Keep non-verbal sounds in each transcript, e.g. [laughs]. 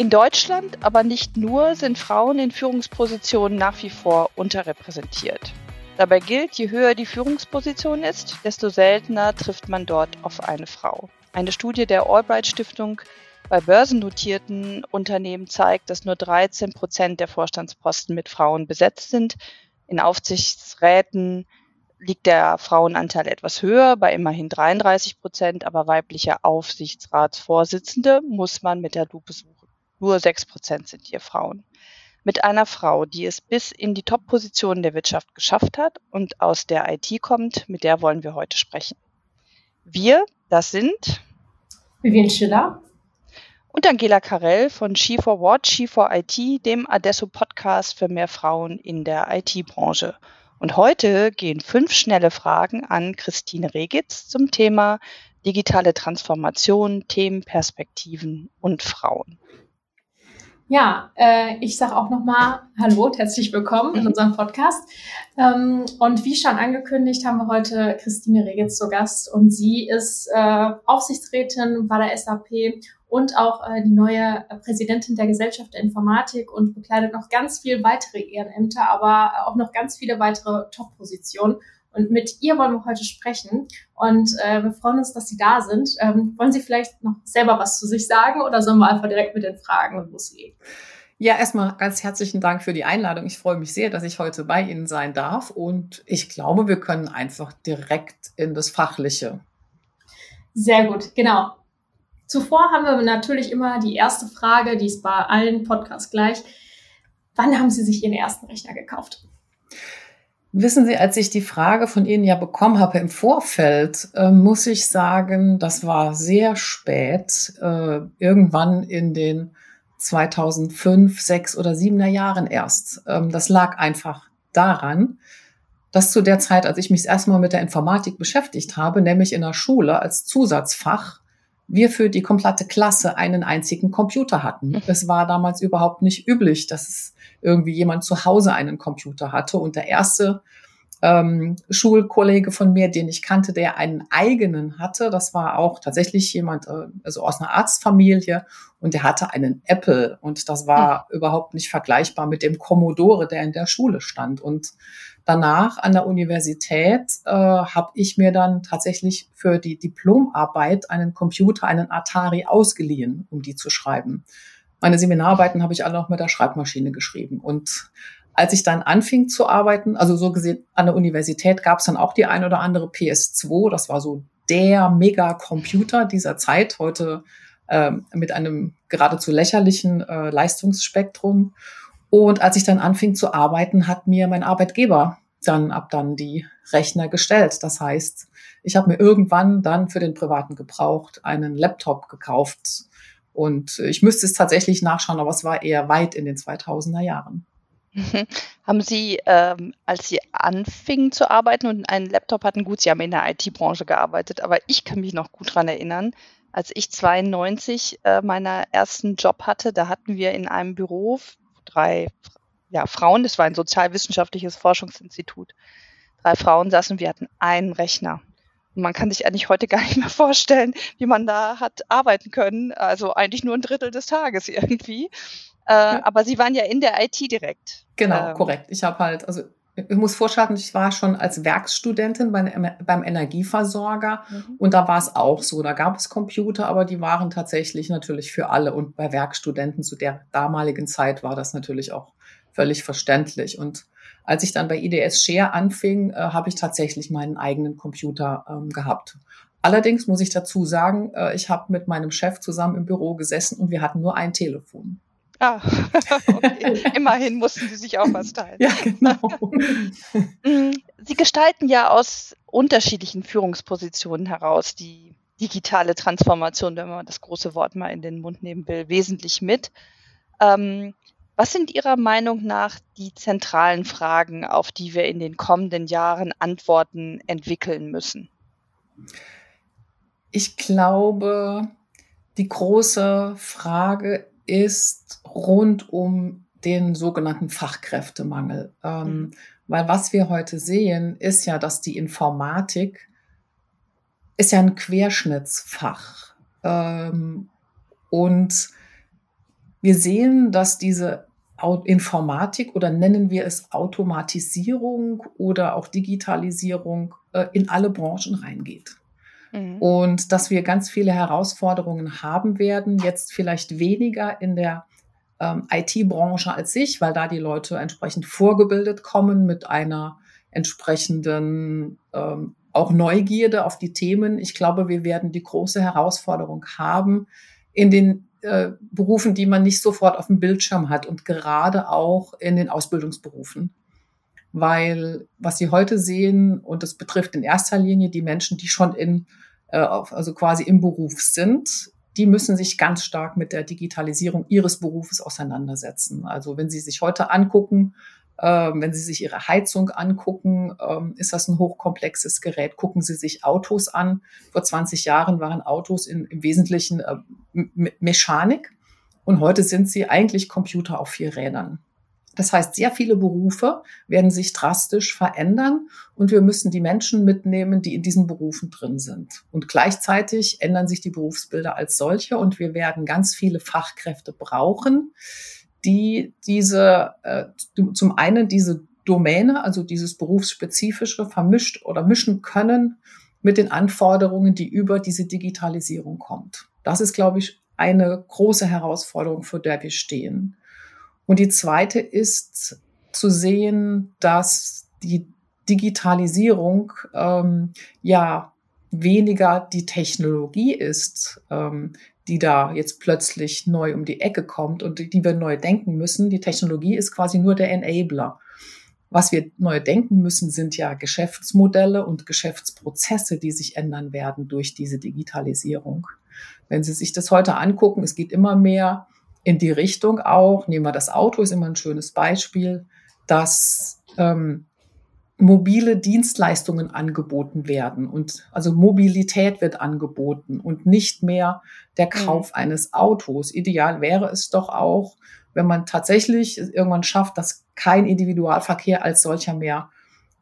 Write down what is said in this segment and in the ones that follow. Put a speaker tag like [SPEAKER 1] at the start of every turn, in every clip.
[SPEAKER 1] In Deutschland, aber nicht nur, sind Frauen in Führungspositionen nach wie vor unterrepräsentiert. Dabei gilt, je höher die Führungsposition ist, desto seltener trifft man dort auf eine Frau. Eine Studie der Albright Stiftung bei börsennotierten Unternehmen zeigt, dass nur 13 Prozent der Vorstandsposten mit Frauen besetzt sind. In Aufsichtsräten liegt der Frauenanteil etwas höher, bei immerhin 33 Prozent, aber weibliche Aufsichtsratsvorsitzende muss man mit der Lupe suchen. Nur sechs Prozent sind hier Frauen. Mit einer Frau, die es bis in die Top-Positionen der Wirtschaft geschafft hat und aus der IT kommt, mit der wollen wir heute sprechen. Wir, das sind
[SPEAKER 2] Vivian Schiller
[SPEAKER 1] und Angela Karell von She4What, She4IT, dem Adesso Podcast für mehr Frauen in der IT-Branche. Und heute gehen fünf schnelle Fragen an Christine Regitz zum Thema digitale Transformation, Themen, Perspektiven und Frauen.
[SPEAKER 2] Ja, äh, ich sage auch nochmal Hallo und herzlich willkommen in mhm. unserem Podcast. Ähm, und wie schon angekündigt, haben wir heute Christine Regitz zu Gast und sie ist äh, Aufsichtsrätin bei der SAP und auch äh, die neue Präsidentin der Gesellschaft der Informatik und bekleidet noch ganz viel weitere Ehrenämter, aber auch noch ganz viele weitere Top-Positionen. Und mit ihr wollen wir heute sprechen. Und äh, wir freuen uns, dass Sie da sind. Ähm, wollen Sie vielleicht noch selber was zu sich sagen oder sollen wir einfach direkt mit den Fragen loslegen?
[SPEAKER 3] Ja, erstmal ganz herzlichen Dank für die Einladung. Ich freue mich sehr, dass ich heute bei Ihnen sein darf. Und ich glaube, wir können einfach direkt in das Fachliche.
[SPEAKER 2] Sehr gut, genau. Zuvor haben wir natürlich immer die erste Frage, die ist bei allen Podcasts gleich. Wann haben Sie sich Ihren ersten Rechner gekauft?
[SPEAKER 3] Wissen Sie, als ich die Frage von Ihnen ja bekommen habe im Vorfeld, äh, muss ich sagen, das war sehr spät, äh, irgendwann in den 2005, 6 oder 7er Jahren erst. Ähm, das lag einfach daran, dass zu der Zeit, als ich mich erstmal mit der Informatik beschäftigt habe, nämlich in der Schule als Zusatzfach, wir für die komplette Klasse einen einzigen Computer hatten. Es war damals überhaupt nicht üblich, dass es irgendwie jemand zu Hause einen Computer hatte. Und der erste ähm, Schulkollege von mir, den ich kannte, der einen eigenen hatte, das war auch tatsächlich jemand, äh, also aus einer Arztfamilie und der hatte einen Apple und das war mhm. überhaupt nicht vergleichbar mit dem Commodore, der in der Schule stand. Und danach an der Universität äh, habe ich mir dann tatsächlich für die Diplomarbeit einen Computer, einen Atari ausgeliehen, um die zu schreiben. Meine Seminararbeiten habe ich alle noch mit der Schreibmaschine geschrieben. Und als ich dann anfing zu arbeiten, also so gesehen an der Universität gab es dann auch die ein oder andere PS2. Das war so der Megacomputer dieser Zeit, heute äh, mit einem geradezu lächerlichen äh, Leistungsspektrum. Und als ich dann anfing zu arbeiten, hat mir mein Arbeitgeber dann ab dann die Rechner gestellt. Das heißt, ich habe mir irgendwann dann für den privaten Gebrauch einen Laptop gekauft, und ich müsste es tatsächlich nachschauen, aber es war eher weit in den 2000er Jahren.
[SPEAKER 1] Mhm. Haben Sie, ähm, als Sie anfingen zu arbeiten und einen Laptop hatten, gut, Sie haben in der IT-Branche gearbeitet, aber ich kann mich noch gut daran erinnern, als ich 92 äh, meinen ersten Job hatte, da hatten wir in einem Büro drei ja, Frauen, das war ein sozialwissenschaftliches Forschungsinstitut. Drei Frauen saßen, wir hatten einen Rechner. Man kann sich eigentlich heute gar nicht mehr vorstellen, wie man da hat arbeiten können. Also eigentlich nur ein Drittel des Tages irgendwie. Äh, ja. Aber Sie waren ja in der IT direkt.
[SPEAKER 3] Genau, ähm. korrekt. Ich habe halt, also ich muss vorschlagen, ich war schon als Werkstudentin beim, beim Energieversorger mhm. und da war es auch so. Da gab es Computer, aber die waren tatsächlich natürlich für alle. Und bei Werkstudenten zu der damaligen Zeit war das natürlich auch völlig verständlich. Und als ich dann bei IDS Share anfing, äh, habe ich tatsächlich meinen eigenen Computer ähm, gehabt. Allerdings muss ich dazu sagen, äh, ich habe mit meinem Chef zusammen im Büro gesessen und wir hatten nur ein Telefon.
[SPEAKER 1] Ah, [laughs] okay. immerhin mussten Sie sich auch was teilen. [laughs]
[SPEAKER 3] Ja, genau. [laughs]
[SPEAKER 1] Mm, Sie gestalten ja aus unterschiedlichen Führungspositionen heraus die digitale Transformation, wenn man das große Wort mal in den Mund nehmen will, wesentlich mit. Ähm, was sind Ihrer Meinung nach die zentralen Fragen, auf die wir in den kommenden Jahren Antworten entwickeln müssen?
[SPEAKER 3] Ich glaube, die große Frage ist rund um den sogenannten Fachkräftemangel. Ähm, mhm. Weil was wir heute sehen, ist ja, dass die Informatik ist ja ein Querschnittsfach. Ähm, und wir sehen, dass diese Informatik oder nennen wir es Automatisierung oder auch Digitalisierung äh, in alle Branchen reingeht. Mhm. Und dass wir ganz viele Herausforderungen haben werden, jetzt vielleicht weniger in der ähm, IT-Branche als sich, weil da die Leute entsprechend vorgebildet kommen mit einer entsprechenden ähm, auch Neugierde auf die Themen. Ich glaube, wir werden die große Herausforderung haben, in den äh, Berufen, die man nicht sofort auf dem Bildschirm hat und gerade auch in den Ausbildungsberufen. Weil was Sie heute sehen, und das betrifft in erster Linie die Menschen, die schon in, äh, also quasi im Beruf sind, die müssen sich ganz stark mit der Digitalisierung ihres Berufes auseinandersetzen. Also wenn Sie sich heute angucken, wenn Sie sich Ihre Heizung angucken, ähm, ist das ein hochkomplexes Gerät. Gucken Sie sich Autos an. Vor 20 Jahren waren Autos in, im Wesentlichen äh, Mechanik und heute sind sie eigentlich Computer auf vier Rädern. Das heißt, sehr viele Berufe werden sich drastisch verändern und wir müssen die Menschen mitnehmen, die in diesen Berufen drin sind. Und gleichzeitig ändern sich die Berufsbilder als solche und wir werden ganz viele Fachkräfte brauchen, die diese, äh, zum einen diese Domäne, also dieses berufsspezifische vermischt oder mischen können mit den Anforderungen, die über diese Digitalisierung kommt. Das ist, glaube ich, eine große Herausforderung, vor der wir stehen. Und die zweite ist zu sehen, dass die Digitalisierung ähm, ja weniger die Technologie ist, ähm, die da jetzt plötzlich neu um die Ecke kommt und die wir neu denken müssen. Die Technologie ist quasi nur der Enabler. Was wir neu denken müssen, sind ja Geschäftsmodelle und Geschäftsprozesse, die sich ändern werden durch diese Digitalisierung. Wenn Sie sich das heute angucken, es geht immer mehr in die Richtung auch, nehmen wir das Auto, ist immer ein schönes Beispiel, dass ähm, mobile Dienstleistungen angeboten werden und also Mobilität wird angeboten und nicht mehr der mhm. Kauf eines Autos. Ideal wäre es doch auch, wenn man tatsächlich irgendwann schafft, dass kein Individualverkehr als solcher mehr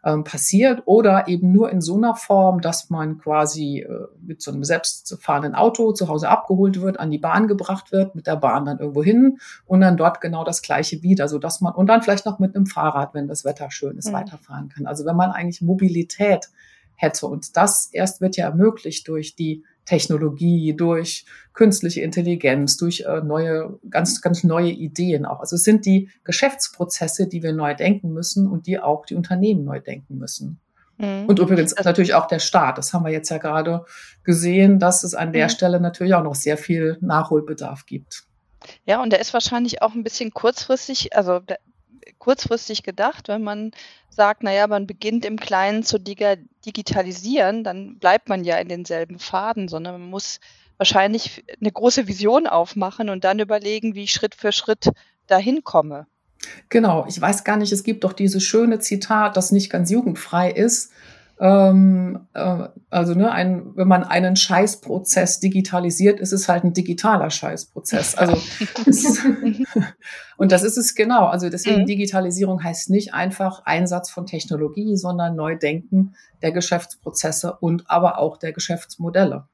[SPEAKER 3] ähm, passiert oder eben nur in so einer Form, dass man quasi äh, mit so einem selbstfahrenden Auto zu Hause abgeholt wird, an die Bahn gebracht wird, mit der Bahn dann irgendwo hin und dann dort genau das Gleiche wieder, so dass man und dann vielleicht noch mit einem Fahrrad, wenn das Wetter schön ist, mhm. weiterfahren kann. Also wenn man eigentlich Mobilität hätte und das erst wird ja ermöglicht durch die Technologie, durch künstliche Intelligenz, durch äh, neue, ganz, ganz neue Ideen auch. Also es sind die Geschäftsprozesse, die wir neu denken müssen und die auch die Unternehmen neu denken müssen. Mhm. Und übrigens natürlich auch der Staat. Das haben wir jetzt ja gerade gesehen, dass es an der mhm. Stelle natürlich auch noch sehr viel Nachholbedarf gibt.
[SPEAKER 1] Ja, und der ist wahrscheinlich auch ein bisschen kurzfristig, also kurzfristig gedacht, wenn man sagt, naja, man beginnt im Kleinen zu digitalisieren, dann bleibt man ja in denselben Faden, sondern man muss wahrscheinlich eine große Vision aufmachen und dann überlegen, wie ich Schritt für Schritt dahin komme.
[SPEAKER 3] Genau, ich weiß gar nicht, es gibt doch dieses schöne Zitat, das nicht ganz jugendfrei ist. Ähm, äh, also ne, ein, wenn man einen Scheißprozess digitalisiert, ist es halt ein digitaler Scheißprozess. Also [laughs] ist, und das ist es genau. Also deswegen mhm. Digitalisierung heißt nicht einfach Einsatz von Technologie, sondern Neudenken der Geschäftsprozesse und aber auch der Geschäftsmodelle.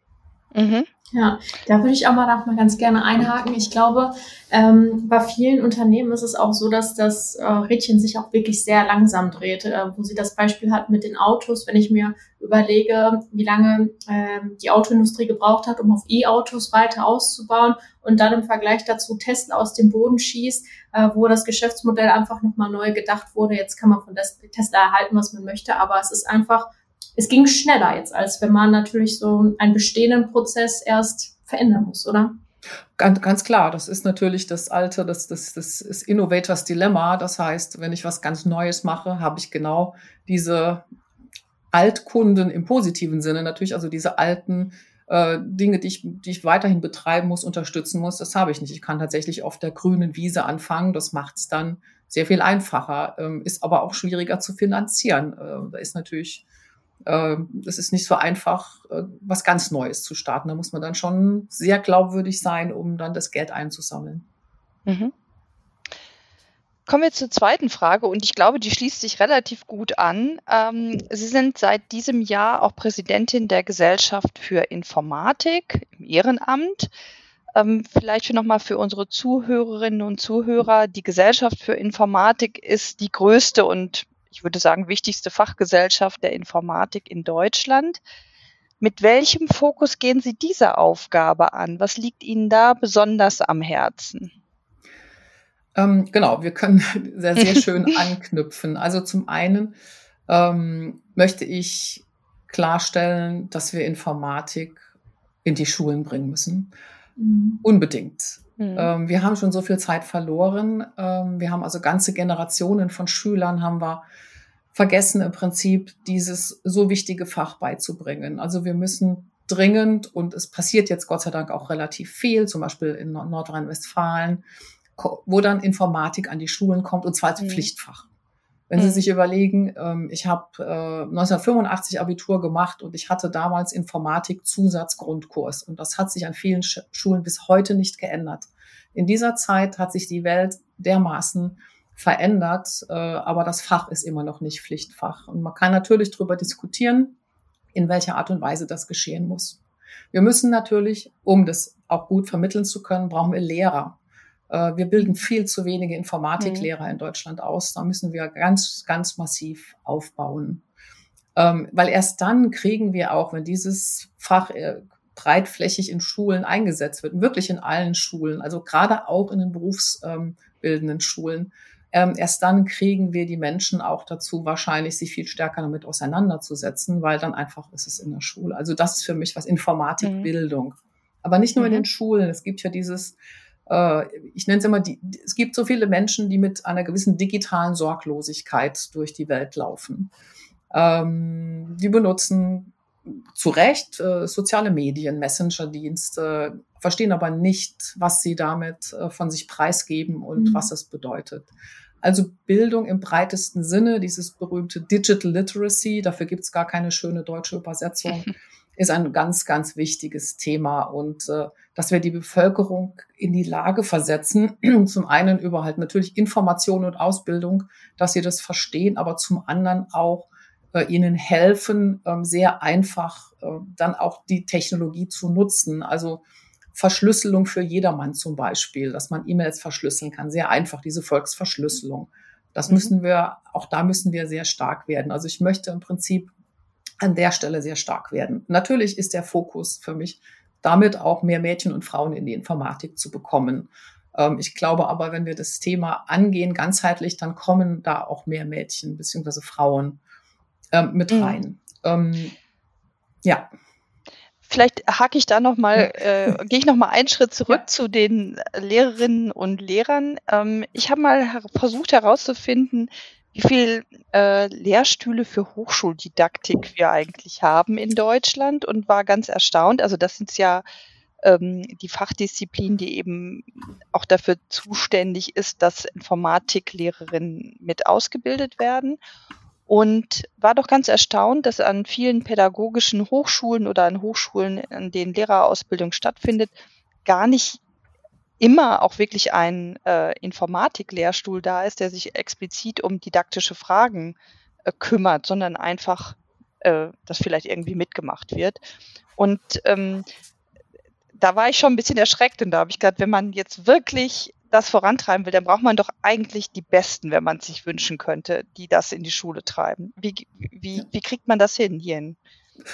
[SPEAKER 2] Mhm. Ja, da würde ich auch mal mal ganz gerne einhaken. Ich glaube, ähm, bei vielen Unternehmen ist es auch so, dass das äh, Rädchen sich auch wirklich sehr langsam dreht. Äh, wo sie das Beispiel hat mit den Autos, wenn ich mir überlege, wie lange äh, die Autoindustrie gebraucht hat, um auf E-Autos weiter auszubauen und dann im Vergleich dazu Tesla aus dem Boden schießt, äh, wo das Geschäftsmodell einfach nochmal neu gedacht wurde. Jetzt kann man von Tesla erhalten, was man möchte, aber es ist einfach es ging schneller jetzt, als wenn man natürlich so einen bestehenden Prozess erst verändern muss, oder?
[SPEAKER 3] Ganz, ganz klar, das ist natürlich das alte, das, das, das ist Innovators Dilemma. Das heißt, wenn ich was ganz Neues mache, habe ich genau diese Altkunden im positiven Sinne, natürlich also diese alten äh, Dinge, die ich, die ich weiterhin betreiben muss, unterstützen muss, das habe ich nicht. Ich kann tatsächlich auf der grünen Wiese anfangen. Das macht es dann sehr viel einfacher, ähm, ist aber auch schwieriger zu finanzieren. Äh, da ist natürlich es ist nicht so einfach, äh, was ganz Neues zu starten. Da muss man dann schon sehr glaubwürdig sein, um dann das Geld einzusammeln. Mhm.
[SPEAKER 1] Kommen wir zur zweiten Frage und ich glaube, die schließt sich relativ gut an. Ähm, Sie sind seit diesem Jahr auch Präsidentin der Gesellschaft für Informatik im Ehrenamt. Ähm, vielleicht nochmal für unsere Zuhörerinnen und Zuhörer. Die Gesellschaft für Informatik ist die größte und ich würde sagen wichtigste Fachgesellschaft der Informatik in Deutschland. Mit welchem Fokus gehen Sie diese Aufgabe an? Was liegt Ihnen da besonders am Herzen?
[SPEAKER 3] Ähm, genau, wir können [laughs] sehr, sehr schön [laughs] anknüpfen. Also zum einen ähm, möchte ich klarstellen, dass wir Informatik in die Schulen bringen müssen. Mhm. Unbedingt. Mhm. Ähm, wir haben schon so viel Zeit verloren. Ähm, wir haben also ganze Generationen von Schülern haben wir vergessen im Prinzip dieses so wichtige Fach beizubringen. Also wir müssen dringend und es passiert jetzt Gott sei Dank auch relativ viel, zum Beispiel in Nordrhein-Westfalen, wo dann Informatik an die Schulen kommt und zwar als mhm. Pflichtfach. Wenn Sie mhm. sich überlegen, ähm, ich habe äh, 1985 Abitur gemacht und ich hatte damals Informatik Zusatzgrundkurs und das hat sich an vielen Schulen bis heute nicht geändert. In dieser Zeit hat sich die Welt dermaßen verändert, äh, aber das Fach ist immer noch nicht Pflichtfach. Und man kann natürlich darüber diskutieren, in welcher Art und Weise das geschehen muss. Wir müssen natürlich, um das auch gut vermitteln zu können, brauchen wir Lehrer. Äh, wir bilden viel zu wenige Informatiklehrer mhm. in Deutschland aus. Da müssen wir ganz, ganz massiv aufbauen. Ähm, weil erst dann kriegen wir auch, wenn dieses Fach äh, breitflächig in Schulen eingesetzt wird, wirklich in allen Schulen, also gerade auch in den berufsbildenden Schulen, ähm, erst dann kriegen wir die Menschen auch dazu, wahrscheinlich sich viel stärker damit auseinanderzusetzen, weil dann einfach ist es in der Schule. Also das ist für mich was Informatikbildung. Mhm. Aber nicht nur mhm. in den Schulen. Es gibt ja dieses ich nenne es immer, die, es gibt so viele Menschen, die mit einer gewissen digitalen Sorglosigkeit durch die Welt laufen. Ähm, die benutzen zu Recht äh, soziale Medien, Messenger-Dienste, verstehen aber nicht, was sie damit äh, von sich preisgeben und mhm. was das bedeutet. Also Bildung im breitesten Sinne, dieses berühmte Digital Literacy, dafür gibt es gar keine schöne deutsche Übersetzung. [laughs] ist ein ganz, ganz wichtiges Thema und äh, dass wir die Bevölkerung in die Lage versetzen, [clears throat] zum einen über halt natürlich Information und Ausbildung, dass sie das verstehen, aber zum anderen auch äh, ihnen helfen, ähm, sehr einfach äh, dann auch die Technologie zu nutzen. Also Verschlüsselung für jedermann zum Beispiel, dass man E-Mails verschlüsseln kann, sehr einfach, diese Volksverschlüsselung. Das mhm. müssen wir, auch da müssen wir sehr stark werden. Also ich möchte im Prinzip an der Stelle sehr stark werden. Natürlich ist der Fokus für mich damit auch mehr Mädchen und Frauen in die Informatik zu bekommen. Ähm, ich glaube aber, wenn wir das Thema angehen, ganzheitlich, dann kommen da auch mehr Mädchen bzw. Frauen ähm, mit mhm. rein. Mhm. ja.
[SPEAKER 1] Vielleicht hake ich da noch mal, äh, gehe ich noch mal einen Schritt zurück ja. zu den Lehrerinnen und Lehrern. Ähm, ich habe mal versucht herauszufinden, wie viel äh, Lehrstühle für Hochschuldidaktik wir eigentlich haben in Deutschland und war ganz erstaunt. Also das sind ja ähm, die Fachdisziplin, die eben auch dafür zuständig ist, dass Informatiklehrerinnen mit ausgebildet werden. Und war doch ganz erstaunt, dass an vielen pädagogischen Hochschulen oder an Hochschulen, an denen Lehrerausbildung stattfindet, gar nicht immer auch wirklich ein äh, Informatik-Lehrstuhl da ist, der sich explizit um didaktische Fragen äh, kümmert, sondern einfach, äh, dass vielleicht irgendwie mitgemacht wird. Und ähm, da war ich schon ein bisschen erschreckt und da habe ich gedacht, wenn man jetzt wirklich das vorantreiben will, dann braucht man doch eigentlich die Besten, wenn man sich wünschen könnte, die das in die Schule treiben. Wie, wie, wie kriegt man das hin hier in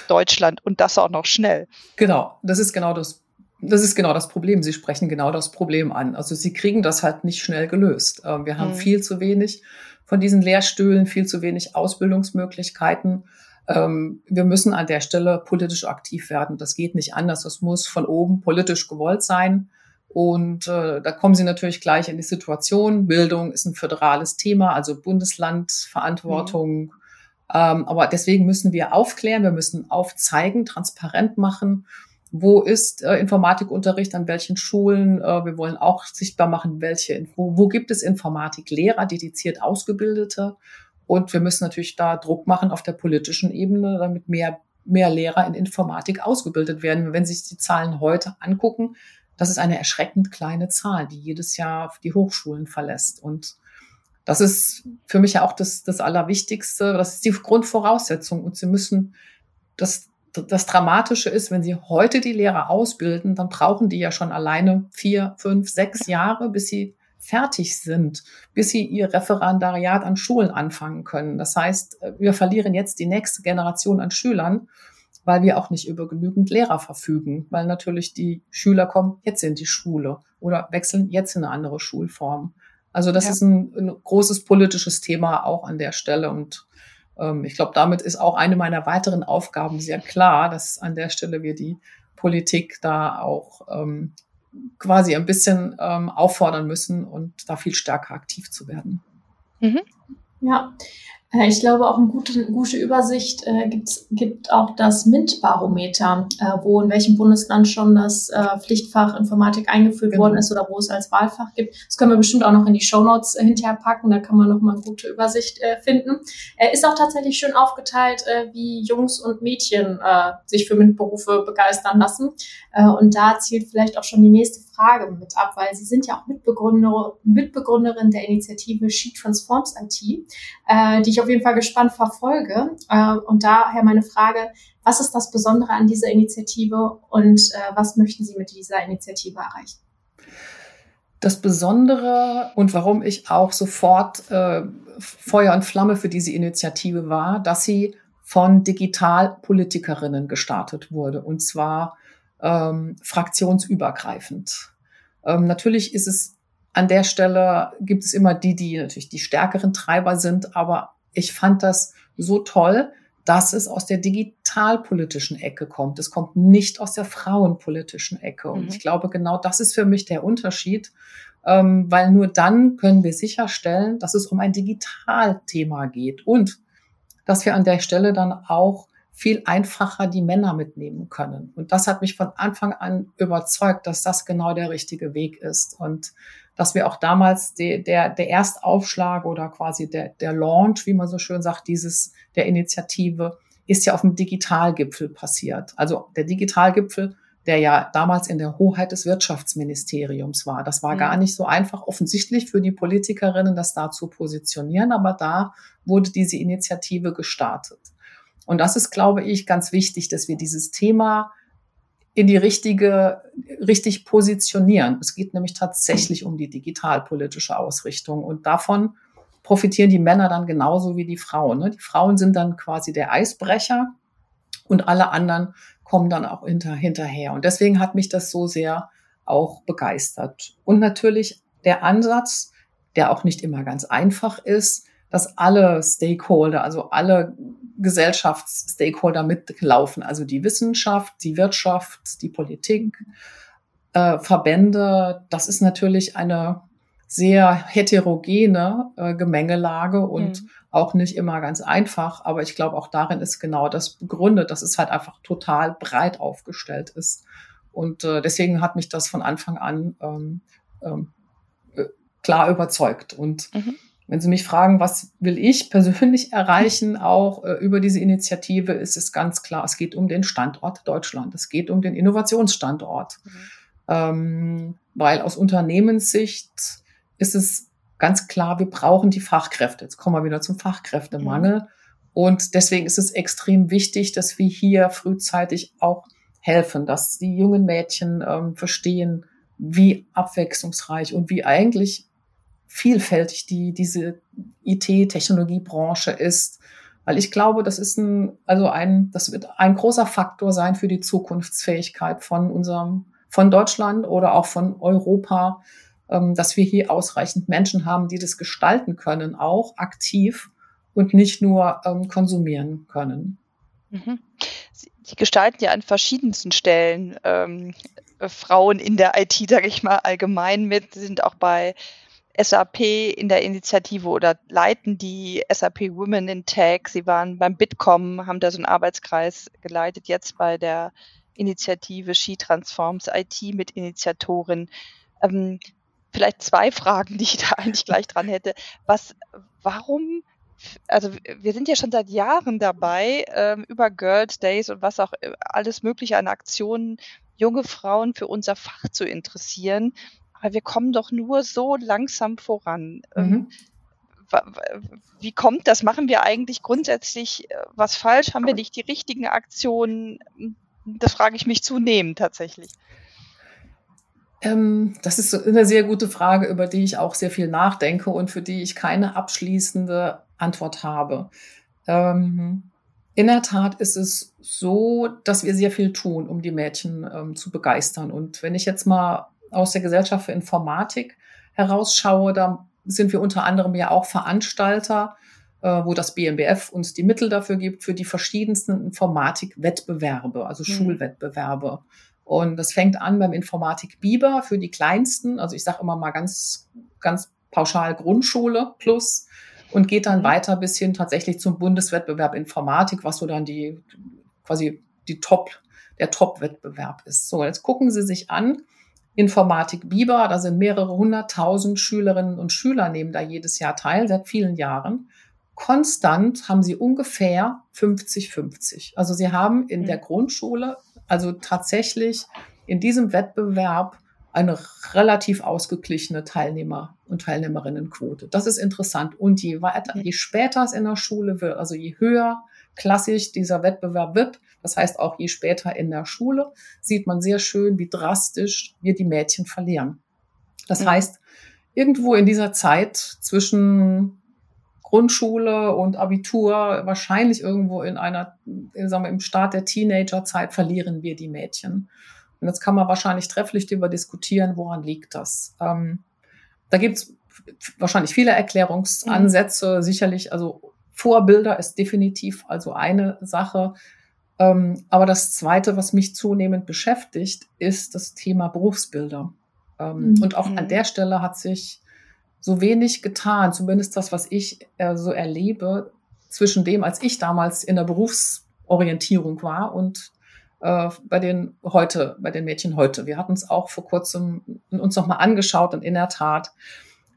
[SPEAKER 1] Deutschland und das auch noch schnell?
[SPEAKER 3] Genau, das ist genau das das ist genau das Problem. Sie sprechen genau das Problem an. Also sie kriegen das halt nicht schnell gelöst. Ähm, wir haben mhm. viel zu wenig von diesen Lehrstühlen, viel zu wenig Ausbildungsmöglichkeiten. Ähm, wir müssen an der Stelle politisch aktiv werden. Das geht nicht anders. Das muss von oben politisch gewollt sein. Und äh, da kommen Sie natürlich gleich in die Situation. Bildung ist ein föderales Thema, also Bundeslandverantwortung. Mhm. Ähm, aber deswegen müssen wir aufklären, wir müssen aufzeigen, transparent machen wo ist äh, Informatikunterricht, an welchen Schulen. Äh, wir wollen auch sichtbar machen, welche, wo, wo gibt es Informatiklehrer, dediziert Ausgebildete. Und wir müssen natürlich da Druck machen auf der politischen Ebene, damit mehr, mehr Lehrer in Informatik ausgebildet werden. Wenn Sie sich die Zahlen heute angucken, das ist eine erschreckend kleine Zahl, die jedes Jahr die Hochschulen verlässt. Und das ist für mich ja auch das, das Allerwichtigste. Das ist die Grundvoraussetzung. Und Sie müssen das das Dramatische ist, wenn Sie heute die Lehrer ausbilden, dann brauchen die ja schon alleine vier, fünf, sechs Jahre, bis sie fertig sind, bis sie ihr Referendariat an Schulen anfangen können. Das heißt, wir verlieren jetzt die nächste Generation an Schülern, weil wir auch nicht über genügend Lehrer verfügen, weil natürlich die Schüler kommen jetzt in die Schule oder wechseln jetzt in eine andere Schulform. Also das ja. ist ein, ein, großes politisches Thema auch an der Stelle und ich glaube, damit ist auch eine meiner weiteren Aufgaben sehr klar, dass an der Stelle wir die Politik da auch ähm, quasi ein bisschen ähm, auffordern müssen und da viel stärker aktiv zu werden.
[SPEAKER 2] Mhm. Ja, ich glaube, auch eine gute, gute Übersicht äh, gibt's, gibt auch das MINT-Barometer, äh, wo in welchem Bundesland schon das äh, Pflichtfach Informatik eingeführt genau. worden ist oder wo es als Wahlfach gibt. Das können wir bestimmt auch noch in die Shownotes äh, hinterher packen, da kann man noch mal eine gute Übersicht äh, finden. Er ist auch tatsächlich schön aufgeteilt, äh, wie Jungs und Mädchen äh, sich für MINT-Berufe begeistern lassen. Äh, und da zielt vielleicht auch schon die nächste Frage mit ab, weil Sie sind ja auch Mitbegründer, Mitbegründerin der Initiative She Transforms IT, äh, die ich auf jeden Fall gespannt verfolge. Äh, und daher meine Frage, was ist das Besondere an dieser Initiative und äh, was möchten Sie mit dieser Initiative erreichen?
[SPEAKER 3] Das Besondere und warum ich auch sofort äh, Feuer und Flamme für diese Initiative war, dass sie von Digitalpolitikerinnen gestartet wurde und zwar ähm, fraktionsübergreifend. Ähm, natürlich ist es an der Stelle gibt es immer die, die natürlich die stärkeren Treiber sind, aber ich fand das so toll, dass es aus der digitalpolitischen Ecke kommt. Es kommt nicht aus der frauenpolitischen Ecke. Und mhm. ich glaube, genau das ist für mich der Unterschied, ähm, weil nur dann können wir sicherstellen, dass es um ein Digitalthema geht und dass wir an der Stelle dann auch viel einfacher die Männer mitnehmen können. Und das hat mich von Anfang an überzeugt, dass das genau der richtige Weg ist. Und dass wir auch damals die, der, der Erstaufschlag oder quasi der, der Launch, wie man so schön sagt, dieses, der Initiative, ist ja auf dem Digitalgipfel passiert. Also der Digitalgipfel, der ja damals in der Hoheit des Wirtschaftsministeriums war. Das war mhm. gar nicht so einfach offensichtlich für die Politikerinnen, das da zu positionieren, aber da wurde diese Initiative gestartet. Und das ist, glaube ich, ganz wichtig, dass wir dieses Thema in die richtige, richtig positionieren. Es geht nämlich tatsächlich um die digitalpolitische Ausrichtung und davon profitieren die Männer dann genauso wie die Frauen. Ne? Die Frauen sind dann quasi der Eisbrecher und alle anderen kommen dann auch hinter, hinterher. Und deswegen hat mich das so sehr auch begeistert. Und natürlich der Ansatz, der auch nicht immer ganz einfach ist, dass alle Stakeholder, also alle Gesellschaftsstakeholder mitlaufen, also die Wissenschaft, die Wirtschaft, die Politik, äh, Verbände. Das ist natürlich eine sehr heterogene äh, Gemengelage und mhm. auch nicht immer ganz einfach. Aber ich glaube, auch darin ist genau das begründet, dass es halt einfach total breit aufgestellt ist. Und äh, deswegen hat mich das von Anfang an ähm, ähm, äh, klar überzeugt. Und mhm. Wenn Sie mich fragen, was will ich persönlich erreichen, [laughs] auch äh, über diese Initiative, ist es ganz klar, es geht um den Standort Deutschland. Es geht um den Innovationsstandort. Mhm. Ähm, weil aus Unternehmenssicht ist es ganz klar, wir brauchen die Fachkräfte. Jetzt kommen wir wieder zum Fachkräftemangel. Mhm. Und deswegen ist es extrem wichtig, dass wir hier frühzeitig auch helfen, dass die jungen Mädchen ähm, verstehen, wie abwechslungsreich und wie eigentlich vielfältig die, diese IT-Technologiebranche ist. Weil ich glaube, das ist ein, also ein, das wird ein großer Faktor sein für die Zukunftsfähigkeit von unserem, von Deutschland oder auch von Europa, ähm, dass wir hier ausreichend Menschen haben, die das gestalten können, auch aktiv und nicht nur ähm, konsumieren können.
[SPEAKER 1] Mhm. Sie gestalten ja an verschiedensten Stellen ähm, Frauen in der IT, sage ich mal, allgemein mit, Sie sind auch bei SAP in der Initiative oder leiten die SAP Women in Tech. Sie waren beim Bitkom, haben da so einen Arbeitskreis geleitet, jetzt bei der Initiative She Transforms IT mit Initiatorin. Ähm, vielleicht zwei Fragen, die ich da eigentlich gleich dran hätte. Was, warum, also wir sind ja schon seit Jahren dabei, ähm, über Girls Days und was auch äh, alles mögliche an Aktionen junge Frauen für unser Fach zu interessieren aber wir kommen doch nur so langsam voran. Ähm, mhm. wie kommt das? Machen wir eigentlich grundsätzlich äh, was falsch? Haben wir nicht die richtigen Aktionen? Das frage ich mich zunehmend tatsächlich.
[SPEAKER 3] Ähm, das ist eine sehr gute Frage, über die ich auch sehr viel nachdenke und für die ich keine abschließende Antwort habe. Ähm, in der Tat ist es so, dass wir sehr viel tun, um die Mädchen ähm, zu begeistern. Und wenn ich jetzt mal aus der Gesellschaft für Informatik herausschaue, da sind wir unter anderem ja auch Veranstalter, äh, wo das BMBF uns die Mittel dafür gibt, für die verschiedensten Informatikwettbewerbe, also mhm. Schulwettbewerbe. Und das fängt an beim Informatik Biber für die Kleinsten, also ich sage immer mal ganz, ganz pauschal Grundschule plus und geht dann mhm. weiter bis hin tatsächlich zum Bundeswettbewerb Informatik, was so dann die quasi die Top, der Top-Wettbewerb ist. So, jetzt gucken Sie sich an, Informatik Biber, da sind mehrere hunderttausend Schülerinnen und Schüler nehmen da jedes Jahr teil, seit vielen Jahren. Konstant haben sie ungefähr 50-50. Also sie haben in der mhm. Grundschule, also tatsächlich in diesem Wettbewerb eine relativ ausgeglichene Teilnehmer- und Teilnehmerinnenquote. Das ist interessant. Und je weiter, je später es in der Schule wird, also je höher klassisch dieser Wettbewerb wird, das heißt auch je später in der Schule, sieht man sehr schön, wie drastisch wir die Mädchen verlieren. Das heißt, irgendwo in dieser Zeit zwischen Grundschule und Abitur, wahrscheinlich irgendwo in einer, sagen wir, im Start der Teenagerzeit verlieren wir die Mädchen. Und jetzt kann man wahrscheinlich trefflich darüber diskutieren, woran liegt das. Ähm, da gibt's wahrscheinlich viele Erklärungsansätze, mhm. sicherlich, also Vorbilder ist definitiv also eine Sache. Ähm, aber das Zweite, was mich zunehmend beschäftigt, ist das Thema Berufsbilder. Ähm, mhm. Und auch an der Stelle hat sich so wenig getan, zumindest das, was ich äh, so erlebe, zwischen dem, als ich damals in der Berufsorientierung war und äh, bei den heute, bei den Mädchen heute. Wir hatten es auch vor kurzem uns nochmal angeschaut und in der Tat,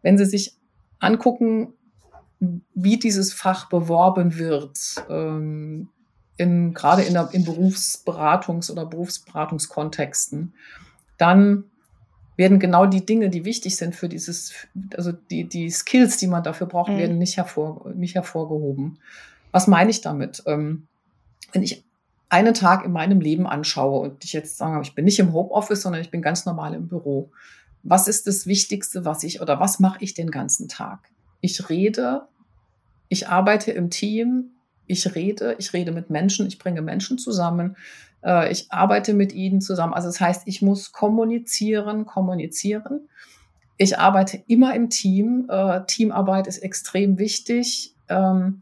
[SPEAKER 3] wenn Sie sich angucken, wie dieses Fach beworben wird, ähm, in, gerade in, der, in Berufsberatungs- oder Berufsberatungskontexten, dann werden genau die Dinge, die wichtig sind für dieses, also die, die Skills, die man dafür braucht, mhm. werden nicht, hervor, nicht hervorgehoben. Was meine ich damit? Ähm, wenn ich einen Tag in meinem Leben anschaue und ich jetzt sage, ich bin nicht im Homeoffice, sondern ich bin ganz normal im Büro. Was ist das Wichtigste, was ich oder was mache ich den ganzen Tag? Ich rede, ich arbeite im Team, ich rede, ich rede mit Menschen, ich bringe Menschen zusammen, äh, ich arbeite mit ihnen zusammen. Also das heißt, ich muss kommunizieren, kommunizieren. Ich arbeite immer im Team. Äh, Teamarbeit ist extrem wichtig. Ähm,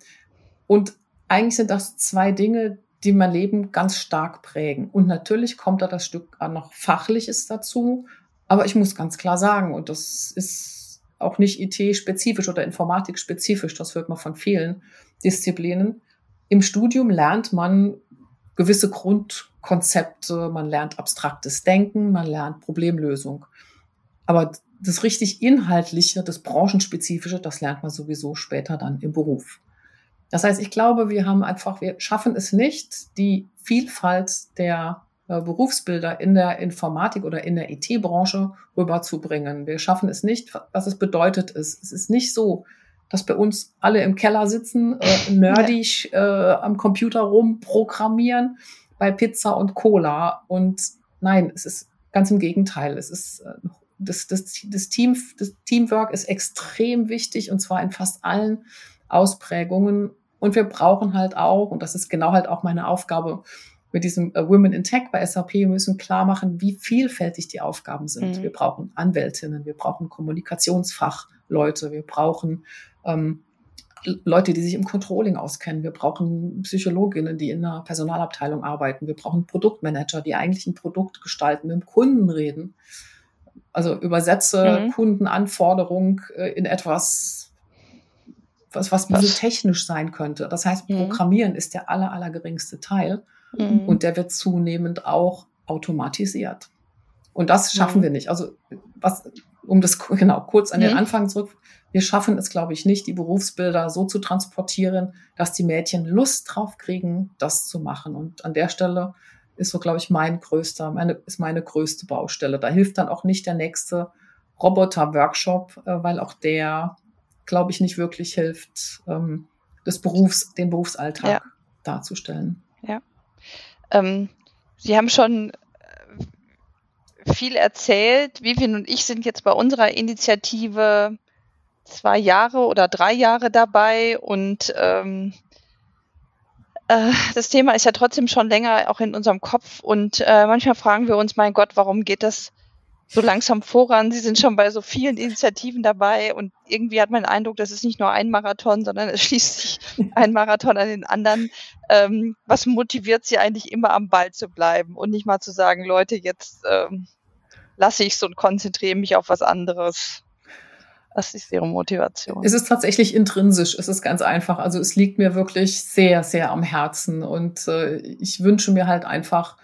[SPEAKER 3] und eigentlich sind das zwei Dinge, die mein Leben ganz stark prägen. Und natürlich kommt da das Stück noch Fachliches dazu. Aber ich muss ganz klar sagen, und das ist auch nicht IT-spezifisch oder Informatik-spezifisch, das hört man von vielen Disziplinen. Im Studium lernt man gewisse Grundkonzepte, man lernt abstraktes Denken, man lernt Problemlösung. Aber das richtig Inhaltliche, das Branchenspezifische, das lernt man sowieso später dann im Beruf. Das heißt, ich glaube, wir haben einfach, wir schaffen es nicht, die Vielfalt der äh, Berufsbilder in der Informatik oder in der IT-Branche rüberzubringen. Wir schaffen es nicht, was es bedeutet ist. Es ist nicht so, dass bei uns alle im Keller sitzen, äh, [laughs] nerdig äh, am Computer rumprogrammieren bei Pizza und Cola. Und nein, es ist ganz im Gegenteil. Es ist äh, das, das, das, Team, das Teamwork ist extrem wichtig und zwar in fast allen Ausprägungen. Und wir brauchen halt auch, und das ist genau halt auch meine Aufgabe mit diesem äh, Women in Tech bei SAP, wir müssen klar machen, wie vielfältig die Aufgaben sind. Mhm. Wir brauchen Anwältinnen, wir brauchen Kommunikationsfachleute, wir brauchen ähm, Leute, die sich im Controlling auskennen. Wir brauchen Psychologinnen, die in einer Personalabteilung arbeiten. Wir brauchen Produktmanager, die eigentlich ein Produkt gestalten, mit dem Kunden reden. Also übersetze mhm. Kundenanforderung äh, in etwas, was, was, was technisch sein könnte. Das heißt, mhm. Programmieren ist der aller, aller geringste Teil. Mhm. Und der wird zunehmend auch automatisiert. Und das schaffen mhm. wir nicht. Also, was, um das genau kurz an den mhm. Anfang zurück wir schaffen es, glaube ich, nicht, die Berufsbilder so zu transportieren, dass die Mädchen Lust drauf kriegen, das zu machen. Und an der Stelle ist so, glaube ich, mein größter, meine, ist meine größte Baustelle. Da hilft dann auch nicht der nächste Roboter-Workshop, äh, weil auch der glaube ich, nicht wirklich hilft, ähm, des Berufs, den Berufsalltag ja. darzustellen.
[SPEAKER 1] Ja. Ähm, Sie haben schon äh, viel erzählt. Vivian und ich sind jetzt bei unserer Initiative zwei Jahre oder drei Jahre dabei und ähm, äh, das Thema ist ja trotzdem schon länger auch in unserem Kopf und äh, manchmal fragen wir uns, mein Gott, warum geht das so langsam voran. Sie sind schon bei so vielen Initiativen dabei und irgendwie hat man den Eindruck, das ist nicht nur ein Marathon, sondern es schließt sich ein Marathon an den anderen. Ähm, was motiviert Sie eigentlich immer am Ball zu bleiben und nicht mal zu sagen, Leute, jetzt ähm, lasse ich es und konzentriere mich auf was anderes? Was ist Ihre Motivation?
[SPEAKER 3] Es ist tatsächlich intrinsisch. Es ist ganz einfach. Also es liegt mir wirklich sehr, sehr am Herzen und äh, ich wünsche mir halt einfach,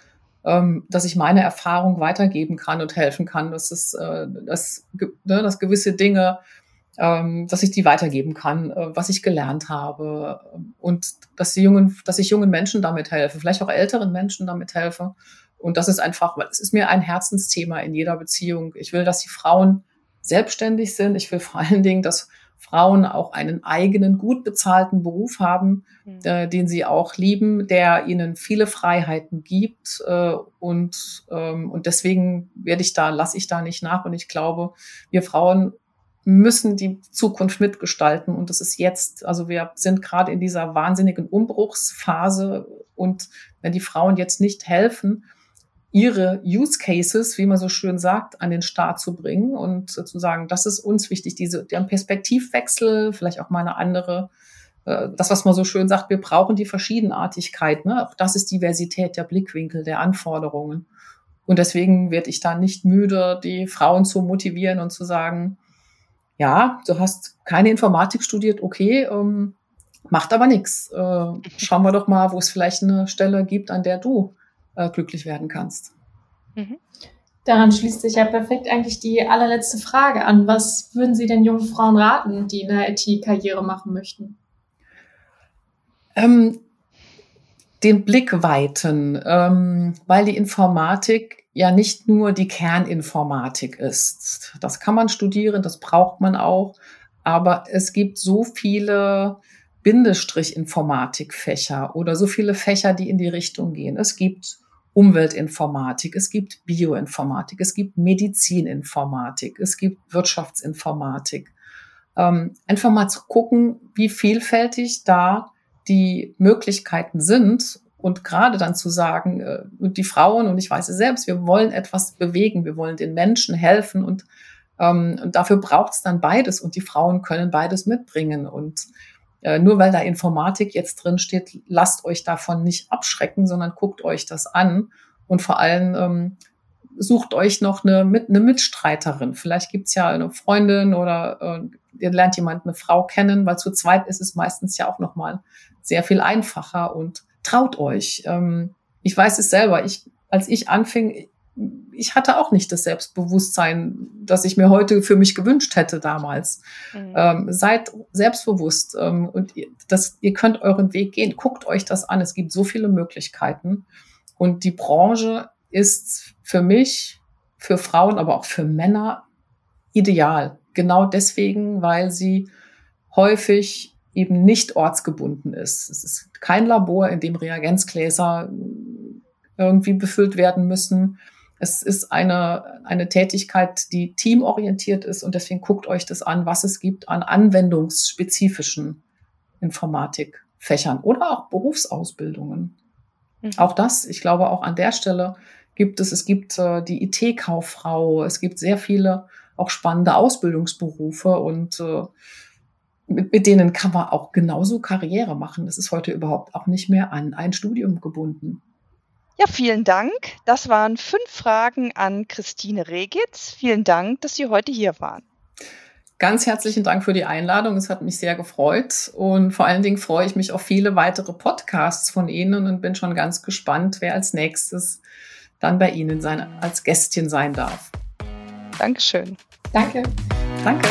[SPEAKER 3] ähm, dass ich meine Erfahrung weitergeben kann und helfen kann, dass es, äh, dass, ne, dass gewisse Dinge, ähm, dass ich die weitergeben kann, äh, was ich gelernt habe und dass die jungen, dass ich jungen Menschen damit helfe, vielleicht auch älteren Menschen damit helfe. Und das ist einfach, weil es ist mir ein Herzensthema in jeder Beziehung. Ich will, dass die Frauen selbstständig sind. Ich will vor allen Dingen, dass Frauen auch einen eigenen, gut bezahlten Beruf haben, mhm. äh, den sie auch lieben, der ihnen viele Freiheiten gibt. Äh, und, ähm, und deswegen werde ich da, lasse ich da nicht nach. Und ich glaube, wir Frauen müssen die Zukunft mitgestalten. Und das ist jetzt, also wir sind gerade in dieser wahnsinnigen Umbruchsphase. Und wenn die Frauen jetzt nicht helfen, ihre Use Cases, wie man so schön sagt, an den Start zu bringen und zu sagen, das ist uns wichtig, diese, der Perspektivwechsel, vielleicht auch mal eine andere, äh, das, was man so schön sagt, wir brauchen die Verschiedenartigkeit, ne? auch das ist Diversität der Blickwinkel, der Anforderungen. Und deswegen werde ich da nicht müde, die Frauen zu motivieren und zu sagen, ja, du hast keine Informatik studiert, okay, ähm, macht aber nichts. Äh, schauen wir doch mal, wo es vielleicht eine Stelle gibt, an der du äh, glücklich werden kannst.
[SPEAKER 2] Mhm. Daran schließt sich ja perfekt eigentlich die allerletzte Frage an. Was würden Sie den jungen Frauen raten, die in der IT Karriere machen möchten?
[SPEAKER 3] Ähm, den Blick weiten, ähm, weil die Informatik ja nicht nur die Kerninformatik ist. Das kann man studieren, das braucht man auch, aber es gibt so viele Bindestrich-Informatikfächer oder so viele Fächer, die in die Richtung gehen. Es gibt Umweltinformatik, es gibt Bioinformatik, es gibt Medizininformatik, es gibt Wirtschaftsinformatik. Ähm, einfach mal zu gucken, wie vielfältig da die Möglichkeiten sind und gerade dann zu sagen, äh, die Frauen, und ich weiß es selbst, wir wollen etwas bewegen, wir wollen den Menschen helfen und, ähm, und dafür braucht es dann beides und die Frauen können beides mitbringen und äh, nur weil da Informatik jetzt drin steht, lasst euch davon nicht abschrecken, sondern guckt euch das an und vor allem ähm, sucht euch noch eine, mit, eine Mitstreiterin. Vielleicht gibt's ja eine Freundin oder äh, ihr lernt jemand, eine Frau kennen, weil zu zweit ist es meistens ja auch nochmal sehr viel einfacher und traut euch. Ähm, ich weiß es selber. Ich, als ich anfing, ich hatte auch nicht das Selbstbewusstsein, das ich mir heute für mich gewünscht hätte damals. Mhm. Ähm, seid selbstbewusst ähm, und ihr, das, ihr könnt euren Weg gehen. Guckt euch das an. Es gibt so viele Möglichkeiten. Und die Branche ist für mich, für Frauen, aber auch für Männer ideal. Genau deswegen, weil sie häufig eben nicht ortsgebunden ist. Es ist kein Labor, in dem Reagenzgläser irgendwie befüllt werden müssen es ist eine, eine Tätigkeit, die teamorientiert ist und deswegen guckt euch das an, was es gibt an anwendungsspezifischen Informatikfächern oder auch Berufsausbildungen. Mhm. Auch das, ich glaube, auch an der Stelle gibt es, es gibt äh, die IT-Kauffrau, es gibt sehr viele auch spannende Ausbildungsberufe und äh, mit, mit denen kann man auch genauso Karriere machen. Das ist heute überhaupt auch nicht mehr an ein Studium gebunden.
[SPEAKER 1] Ja, vielen Dank. Das waren fünf Fragen an Christine Regitz. Vielen Dank, dass Sie heute hier waren.
[SPEAKER 3] Ganz herzlichen Dank für die Einladung. Es hat mich sehr gefreut. Und vor allen Dingen freue ich mich auf viele weitere Podcasts von Ihnen und bin schon ganz gespannt, wer als nächstes dann bei Ihnen sein, als Gästchen sein darf.
[SPEAKER 1] Dankeschön.
[SPEAKER 2] Danke.
[SPEAKER 3] Danke.